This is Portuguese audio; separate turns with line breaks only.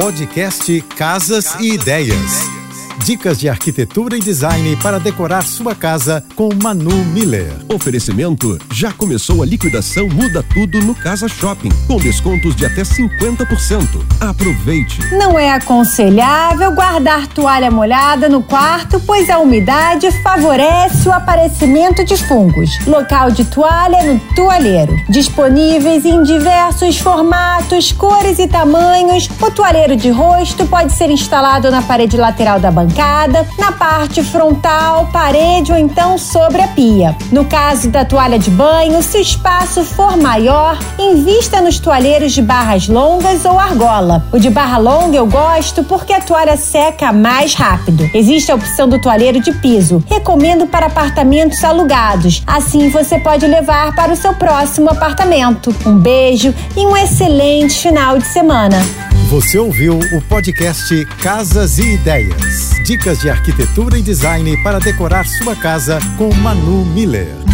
Podcast Casas e Ideias. Dicas de arquitetura e design para decorar sua casa com Manu Miller.
Oferecimento: já começou a liquidação Muda Tudo no Casa Shopping, com descontos de até 50%. Aproveite.
Não é aconselhável guardar toalha molhada no quarto, pois a umidade favorece o aparecimento de fungos. Local de toalha no toalheiro. Disponíveis em diversos formatos, cores e tamanhos, o toalheiro de rosto pode ser instalado na parede lateral da bancada bancada, na parte frontal, parede ou então sobre a pia. No caso da toalha de banho, se o espaço for maior, invista nos toalheiros de barras longas ou argola. O de barra longa eu gosto porque a toalha seca mais rápido. Existe a opção do toalheiro de piso. Recomendo para apartamentos alugados. Assim você pode levar para o seu próximo apartamento. Um beijo e um excelente final de semana.
Você ouviu o podcast Casas e Ideias. Dicas de arquitetura e design para decorar sua casa com Manu Miller.